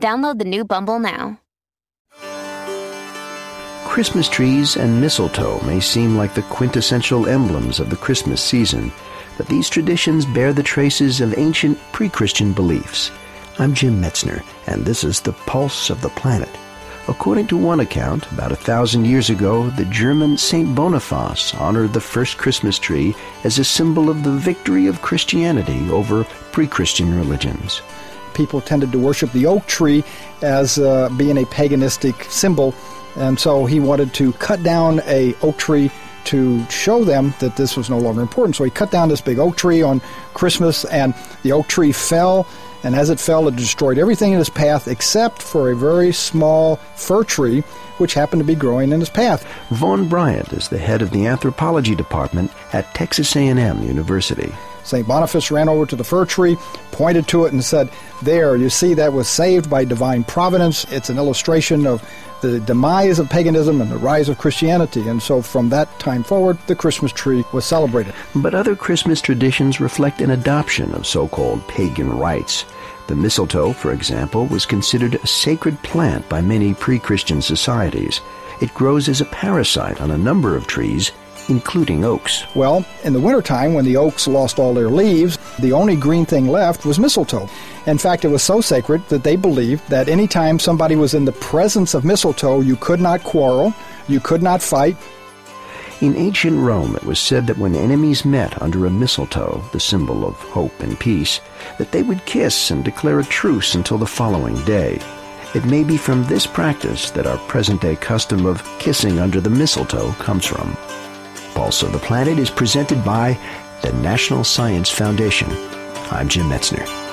Download the new Bumble now. Christmas trees and mistletoe may seem like the quintessential emblems of the Christmas season, but these traditions bear the traces of ancient pre Christian beliefs. I'm Jim Metzner, and this is the Pulse of the Planet. According to one account, about a thousand years ago, the German Saint Boniface honored the first Christmas tree as a symbol of the victory of Christianity over pre Christian religions. People tended to worship the oak tree as uh, being a paganistic symbol, and so he wanted to cut down a oak tree to show them that this was no longer important. So he cut down this big oak tree on Christmas, and the oak tree fell and as it fell, it destroyed everything in its path except for a very small fir tree which happened to be growing in its path. Vaughn Bryant is the head of the anthropology department at Texas A&M University. St. Boniface ran over to the fir tree, pointed to it, and said, There, you see, that was saved by divine providence. It's an illustration of the demise of paganism and the rise of Christianity. And so from that time forward, the Christmas tree was celebrated. But other Christmas traditions reflect an adoption of so called pagan rites. The mistletoe, for example, was considered a sacred plant by many pre Christian societies. It grows as a parasite on a number of trees including oaks. Well, in the wintertime, when the oaks lost all their leaves, the only green thing left was mistletoe. In fact, it was so sacred that they believed that anytime somebody was in the presence of mistletoe, you could not quarrel, you could not fight. In ancient Rome, it was said that when enemies met under a mistletoe, the symbol of hope and peace, that they would kiss and declare a truce until the following day. It may be from this practice that our present day custom of kissing under the mistletoe comes from. Pulse of the Planet is presented by the National Science Foundation. I'm Jim Metzner.